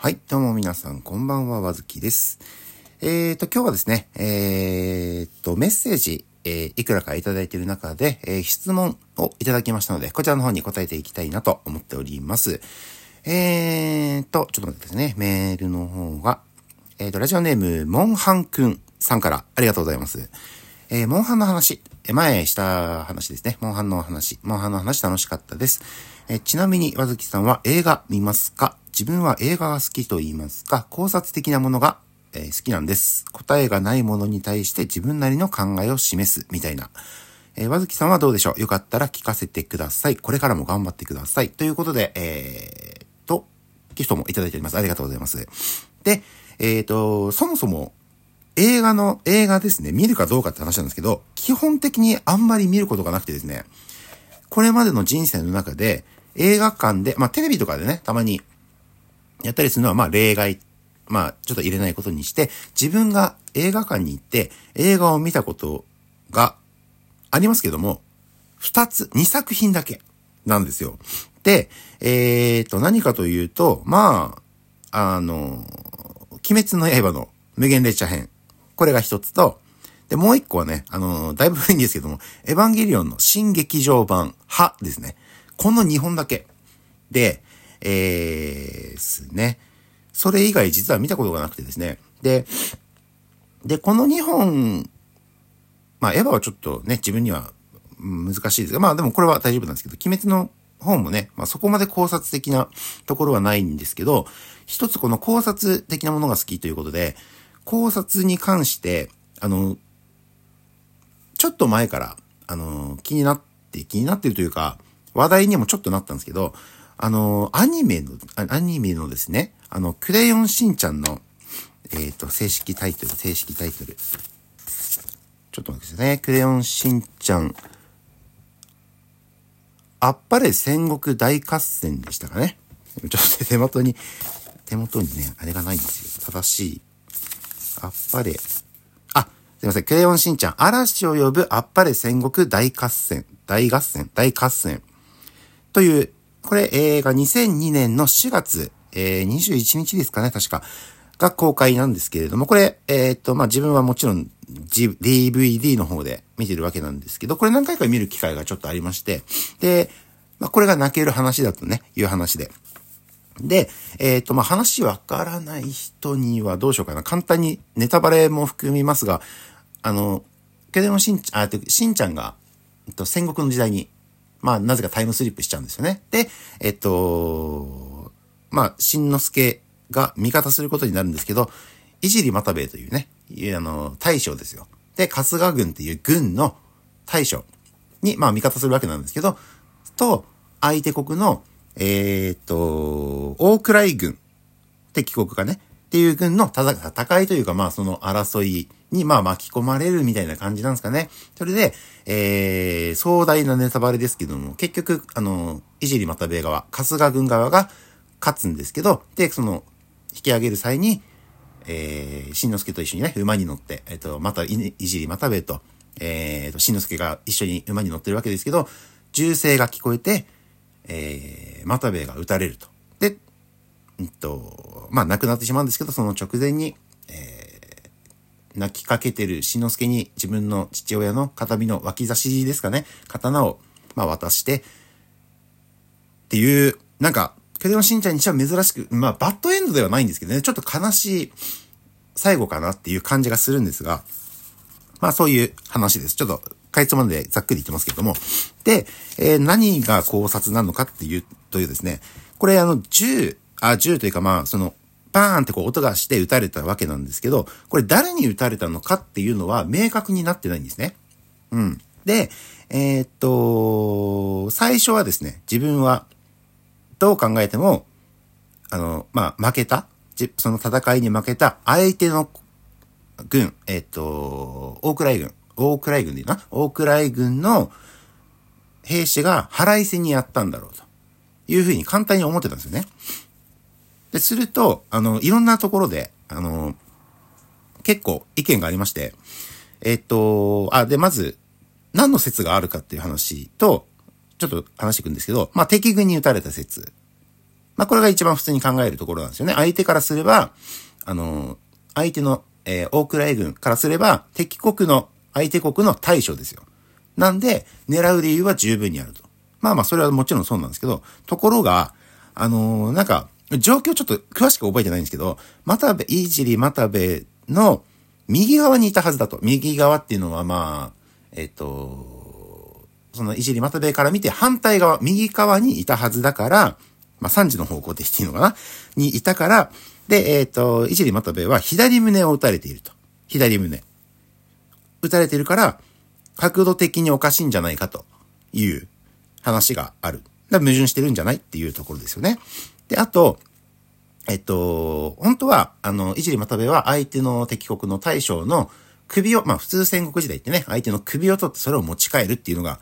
はい、どうも皆さん、こんばんは、わずきです。えーと、今日はですね、えーと、メッセージ、えー、いくらかいただいている中で、え、質問をいただきましたので、こちらの方に答えていきたいなと思っております。えーと、ちょっと待ってですね、メールの方が、えーと、ラジオネーム、モンハンくんさんからありがとうございます。え、モンハンの話、前した話ですね。モンハンの話。モンハンの話楽しかったです。え、ちなみに、わずきさんは映画見ますか？自分は映画が好きと言いますか、考察的なものが、えー、好きなんです。答えがないものに対して自分なりの考えを示す、みたいな。えー、わずきさんはどうでしょう？よかったら聞かせてください。これからも頑張ってください。ということで、えー、と、ギフトもいただいております。ありがとうございます。で、えっ、ー、と、そもそも、映画の、映画ですね、見るかどうかって話なんですけど、基本的にあんまり見ることがなくてですね、これまでの人生の中で、映画館で、まあテレビとかでね、たまにやったりするのはまあ例外。まあちょっと入れないことにして、自分が映画館に行って映画を見たことがありますけども、二つ、二作品だけなんですよ。で、えーと、何かというと、まあ、あの、鬼滅の刃の無限列車編。これが一つと、で、もう一個はね、あの、だいぶ古いんですけども、エヴァンゲリオンの新劇場版、はですね。この2本だけ。で、えー、ですね。それ以外実は見たことがなくてですね。で、で、この2本、まあ、エヴァはちょっとね、自分には難しいですが、まあでもこれは大丈夫なんですけど、鬼滅の本もね、まあそこまで考察的なところはないんですけど、一つこの考察的なものが好きということで、考察に関して、あの、ちょっと前から、あの、気になって、気になってるというか、話題にもちょっとなったんですけど、あの、アニメの、アニメのですね、あの、クレヨンしんちゃんの、えっ、ー、と、正式タイトル、正式タイトル。ちょっと待ってくださいね。クレヨンしんちゃん、あっぱれ戦国大合戦でしたかね。ちょっと手元に、手元にね、あれがないんですよ。正しい。あっぱれ。あ、すいません。クレヨンしんちゃん、嵐を呼ぶあっぱれ戦国大合戦。大合戦大合戦。という、これ映画2002年の4月、えー、21日ですかね、確か。が公開なんですけれども、これ、えー、っと、まあ、自分はもちろん、G、DVD の方で見てるわけなんですけど、これ何回か見る機会がちょっとありまして、で、まあ、これが泣ける話だとね、いう話で。で、えっ、と、まあ、話わからない人にはどうしようかな。簡単にネタバレも含みますが、あの、ケデモしんちゃん、あ、しんちゃんが、えっと、戦国の時代に、まあ、なぜかタイムスリップしちゃうんですよね。で、えっと、まあ、しんのすけが味方することになるんですけど、いじり又兵衛というね、あの、大将ですよ。で、春日軍っていう軍の大将に、まあ、味方するわけなんですけど、と、相手国の、えー、っと、大倉井軍、敵国がね、っていう軍の戦いというか、まあ、その争いに、まあ、巻き込まれるみたいな感じなんですかね。それで、えー、壮大なネタバレですけども、結局、あの、いじりまたべ側、春日軍側が勝つんですけど、で、その、引き上げる際に、えー、しんのすけと一緒にね、馬に乗って、えっ、ー、と、またい、いじりまたべと、えー、と、しんのすけが一緒に馬に乗ってるわけですけど、銃声が聞こえて、えー、またべが撃たれると。で、うんと、まあ、亡くなってしまうんですけど、その直前に、えー、泣きかけてるしのすけに自分の父親の形見の脇差しですかね、刀を、まあ、渡して、っていう、なんか、クレヨンしんちゃんにしては珍しく、まあ、バッドエンドではないんですけどね、ちょっと悲しい最後かなっていう感じがするんですが、まあ、そういう話です。ちょっと、かいつまんでざっくり言ってますけども。で、えー、何が考察なのかっていう、というですね、これあの、銃、あ、銃というかまあ、その、バーンってこう音がして撃たれたわけなんですけど、これ誰に撃たれたのかっていうのは明確になってないんですね。うん。で、えー、っと、最初はですね、自分はどう考えても、あの、まあ、負けた、その戦いに負けた相手の軍、えっ、と、大倉軍、大倉軍でいいな？大倉軍の兵士が腹いせにやったんだろうというふうに簡単に思ってたんですよね。で、すると、あの、いろんなところで、あの、結構意見がありまして、えっと、あ、で、まず、何の説があるかっていう話と、ちょっと話していくんですけど、まあ、敵軍に撃たれた説。まあ、これが一番普通に考えるところなんですよね。相手からすれば、あの、相手の、えー、大倉英軍からすれば、敵国の、相手国の大将ですよ。なんで、狙う理由は十分にあると。まあまあ、それはもちろんそうなんですけど、ところが、あのー、なんか、状況ちょっと詳しく覚えてないんですけど、又部、いじり又部の右側にいたはずだと。右側っていうのはまあ、えっ、と、そのいじり又部から見て反対側、右側にいたはずだから、まあ3時の方向って言っていいのかな？にいたから、で、えっ、と、いじり又部は左胸を撃たれていると。左胸。撃たれているから、角度的におかしいんじゃないかという話がある。矛盾してるんじゃないっていうところですよね。で、あと、えっと、本当は、あの、いじりまたべは相手の敵国の大将の首を、まあ普通戦国時代ってね、相手の首を取ってそれを持ち帰るっていうのが、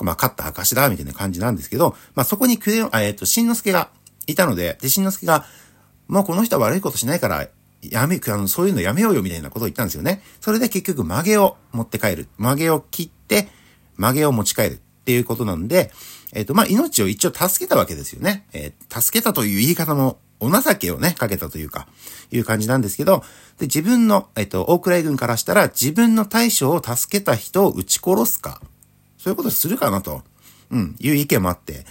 まあ勝った証だ、みたいな感じなんですけど、まあそこにクレヨン、えっと、しんのすけがいたので、で、しんのすけが、もうこの人は悪いことしないから、やめ、あの、そういうのやめようよみたいなことを言ったんですよね。それで結局曲げを持って帰る。曲げを切って、曲げを持ち帰るっていうことなんで、えっ、ー、と、まあ、命を一応助けたわけですよね。えー、助けたという言い方も、お情けをね、かけたというか、いう感じなんですけど、で、自分の、えっ、ー、と、大倉軍からしたら、自分の大将を助けた人を撃ち殺すか、そういうことするかなと、うん、いう意見もあって、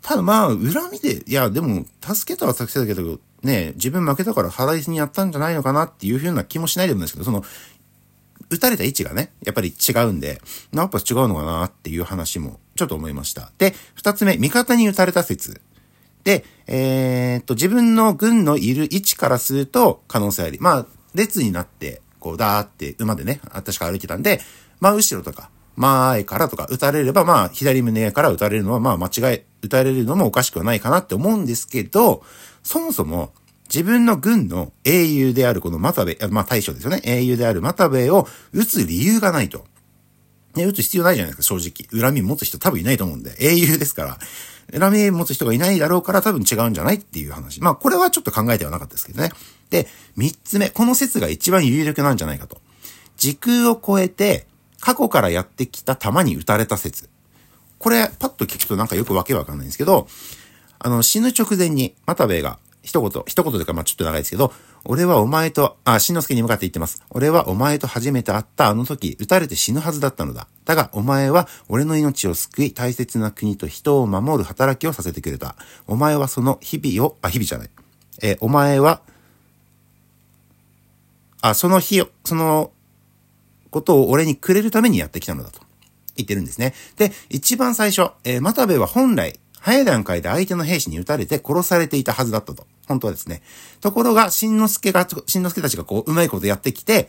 ただまあ、恨みで、いや、でも、助けたは助けたけど、ね、自分負けたから腹いせにやったんじゃないのかなっていうふうな気もしないでもないですけど、その、撃たれた位置がね、やっぱり違うんで、やっぱ違うのかなっていう話もちょっと思いました。で、二つ目、味方に撃たれた説。で、えー、っと、自分の軍のいる位置からすると可能性あり。まあ、列になって、こう、ダーって馬でね、確か歩いてたんで、まあ、後ろとか、前からとか撃たれれば、まあ、左胸から撃たれるのは、まあ、間違え、撃たれるのもおかしくはないかなって思うんですけど、そもそも、自分の軍の英雄であるこの又部、まあ大将ですよね。英雄である又部を撃つ理由がないと。ね、撃つ必要ないじゃないですか、正直。恨み持つ人多分いないと思うんで。英雄ですから。恨み持つ人がいないだろうから多分違うんじゃないっていう話。まあこれはちょっと考えてはなかったですけどね。で、三つ目。この説が一番有力なんじゃないかと。時空を超えて過去からやってきた弾に撃たれた説。これ、パッと聞くとなんかよくわけわかんないんですけど、あの、死ぬ直前に、又部が一言、一言というかまあちょっと長いですけど、俺はお前と、あ、しんのすけに向かって言ってます。俺はお前と初めて会ったあの時、撃たれて死ぬはずだったのだ。だが、お前は俺の命を救い、大切な国と人を守る働きをさせてくれた。お前はその日々を、あ、日々じゃない。えお前は、あ、その日を、そのことを俺にくれるためにやってきたのだと言ってるんですね。で、一番最初、えー、又部は本来、早い段階で相手の兵士に撃たれて殺されていたはずだったと。本当はですね。ところが、しんのすけが、しんのすけたちがこう、うまいことやってきて、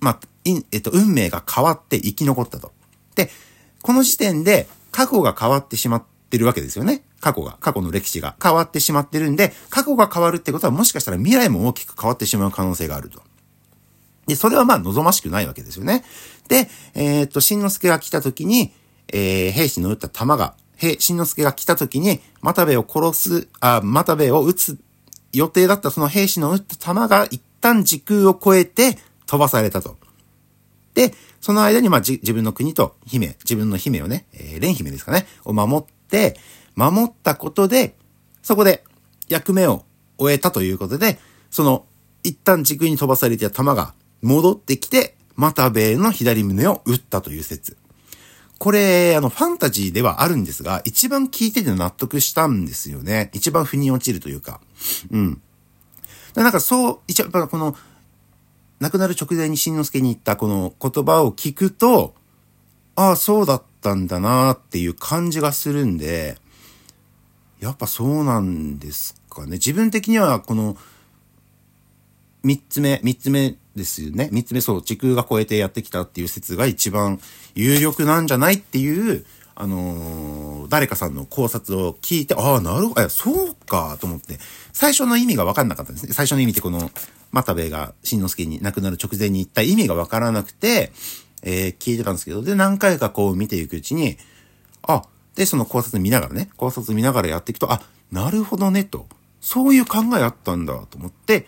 まあ、えっと、運命が変わって生き残ったと。で、この時点で、過去が変わってしまってるわけですよね。過去が、過去の歴史が変わってしまってるんで、過去が変わるってことはもしかしたら未来も大きく変わってしまう可能性があると。で、それはまあ望ましくないわけですよね。で、えー、っと、しんのすけが来た時に、えー、兵士の撃った弾がへ、しんのすけが来た時に、又部を殺す、あ、又部を撃つ予定だったその兵士の撃った弾が一旦時空を超えて飛ばされたと。で、その間にまあ自分の国と姫、自分の姫をね、えー、蓮姫ですかね、を守って、守ったことで、そこで役目を終えたということで、その一旦時空に飛ばされてた弾が戻ってきて、又部の左胸を撃ったという説。これ、あの、ファンタジーではあるんですが、一番聞いてて納得したんですよね。一番腑に落ちるというか。うん。なんかそう、一応、この、亡くなる直前にしんのすけに言ったこの言葉を聞くと、ああ、そうだったんだなっていう感じがするんで、やっぱそうなんですかね。自分的にはこの、三つ目、三つ目ですよね。三つ目、そう、時空が超えてやってきたっていう説が一番有力なんじゃないっていう、あのー、誰かさんの考察を聞いて、ああ、なるほど、そうか、と思って、最初の意味がわかんなかったんですね。最初の意味ってこの、又部がしんのすけに亡くなる直前に言った意味がわからなくて、えー、聞いてたんですけど、で、何回かこう見ていくうちに、あ、で、その考察見ながらね、考察見ながらやっていくと、あ、なるほどね、と。そういう考えあったんだ、と思って、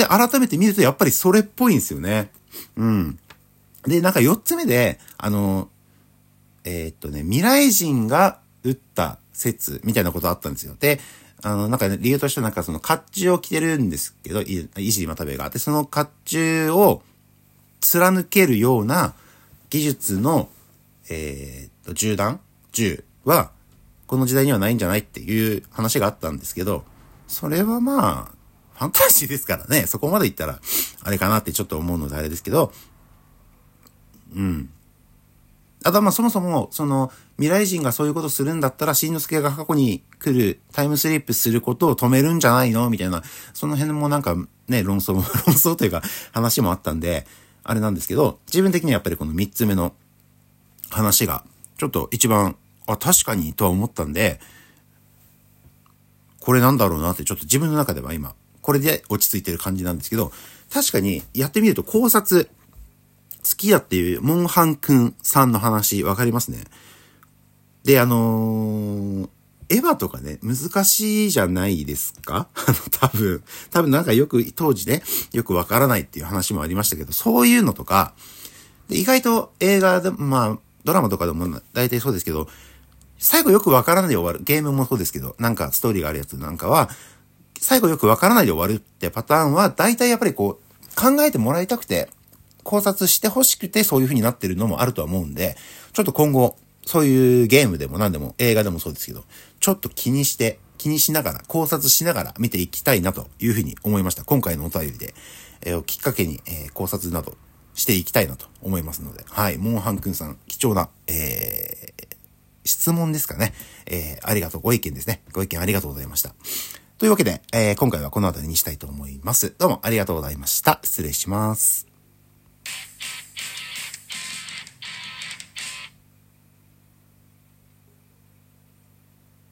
で、改めて見るとやっぱりそれっぽいんですよね。うん。で、なんか四つ目で、あの、えー、っとね、未来人が撃った説みたいなことあったんですよ。で、あの、なんか、ね、理由としてはなんかその甲冑を着てるんですけど、い石今食べがあって、その甲冑を貫けるような技術の、えー、と、銃弾？銃は、この時代にはないんじゃないっていう話があったんですけど、それはまあ、ファンタジーですからね、そこまで言ったら、あれかなってちょっと思うのであれですけど、うん。あとまあそもそも、その、未来人がそういうことするんだったら、しんのすけが過去に来る、タイムスリップすることを止めるんじゃないの？みたいな、その辺もなんかね、論争、論争というか話もあったんで、あれなんですけど、自分的にはやっぱりこの三つ目の話が、ちょっと一番、あ、確かにとは思ったんで、これなんだろうなってちょっと自分の中では今、これで落ち着いてる感じなんですけど、確かにやってみると考察、好きだっていうモンハンくんさんの話わかりますね。で、あのー、エヴァとかね、難しいじゃないですか？あの、多分、多分なんかよく、当時ね、よくわからないっていう話もありましたけど、そういうのとか、意外と映画で、まあ、ドラマとかでも大体そうですけど、最後よくわからないで終わる。ゲームもそうですけど、なんかストーリーがあるやつなんかは、最後よくわからないで終わるってパターンは、大体やっぱりこう、考えてもらいたくて、考察して欲しくてそういう風になってるのもあるとは思うんで、ちょっと今後、そういうゲームでも何でも映画でもそうですけど、ちょっと気にして、気にしながら、考察しながら見ていきたいなというふうに思いました。今回のお便りで、えー、きっかけに、えー、考察などしていきたいなと思いますので、はい、モンハンくんさん、貴重な、えー、質問ですかね。えー、ありがとう、ご意見ですね。ご意見ありがとうございました。というわけで、えー、今回はこの辺りにしたいと思います。どうもありがとうございました。失礼します。